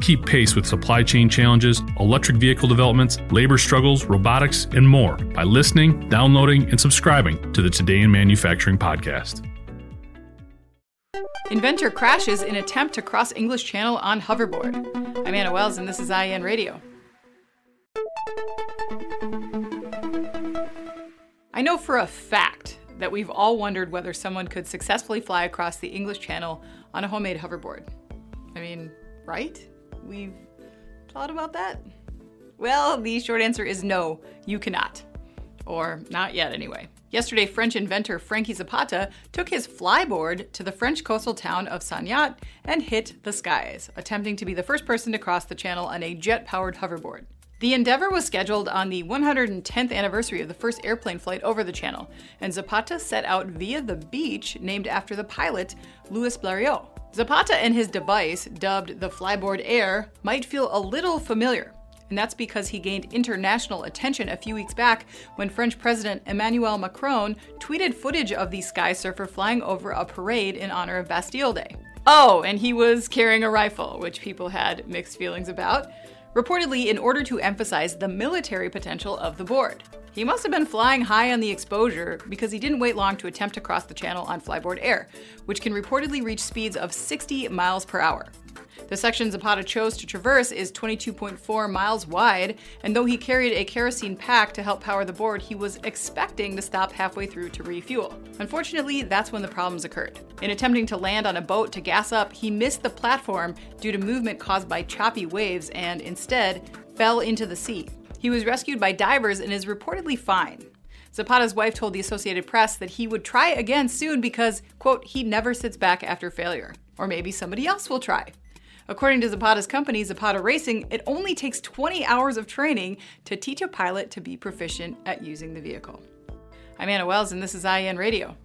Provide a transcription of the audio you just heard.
Keep pace with supply chain challenges, electric vehicle developments, labor struggles, robotics, and more by listening, downloading, and subscribing to the Today in Manufacturing podcast. Inventor crashes in attempt to cross English Channel on hoverboard. I'm Anna Wells, and this is IEN Radio. I know for a fact that we've all wondered whether someone could successfully fly across the English Channel on a homemade hoverboard. I mean, right? We've thought about that? Well, the short answer is no, you cannot. Or not yet, anyway. Yesterday, French inventor Frankie Zapata took his flyboard to the French coastal town of Sangatte and hit the skies, attempting to be the first person to cross the channel on a jet powered hoverboard. The endeavor was scheduled on the 110th anniversary of the first airplane flight over the channel, and Zapata set out via the beach named after the pilot, Louis Blériot. Zapata and his device, dubbed the Flyboard Air, might feel a little familiar. And that's because he gained international attention a few weeks back when French President Emmanuel Macron tweeted footage of the sky surfer flying over a parade in honor of Bastille Day. Oh, and he was carrying a rifle, which people had mixed feelings about, reportedly in order to emphasize the military potential of the board. He must have been flying high on the exposure because he didn't wait long to attempt to cross the channel on Flyboard Air, which can reportedly reach speeds of 60 miles per hour. The section Zapata chose to traverse is 22.4 miles wide, and though he carried a kerosene pack to help power the board, he was expecting to stop halfway through to refuel. Unfortunately, that's when the problems occurred. In attempting to land on a boat to gas up, he missed the platform due to movement caused by choppy waves and instead fell into the sea. He was rescued by divers and is reportedly fine. Zapata's wife told the Associated Press that he would try again soon because, quote, he never sits back after failure. Or maybe somebody else will try. According to Zapata's company, Zapata Racing, it only takes 20 hours of training to teach a pilot to be proficient at using the vehicle. I'm Anna Wells, and this is IEN Radio.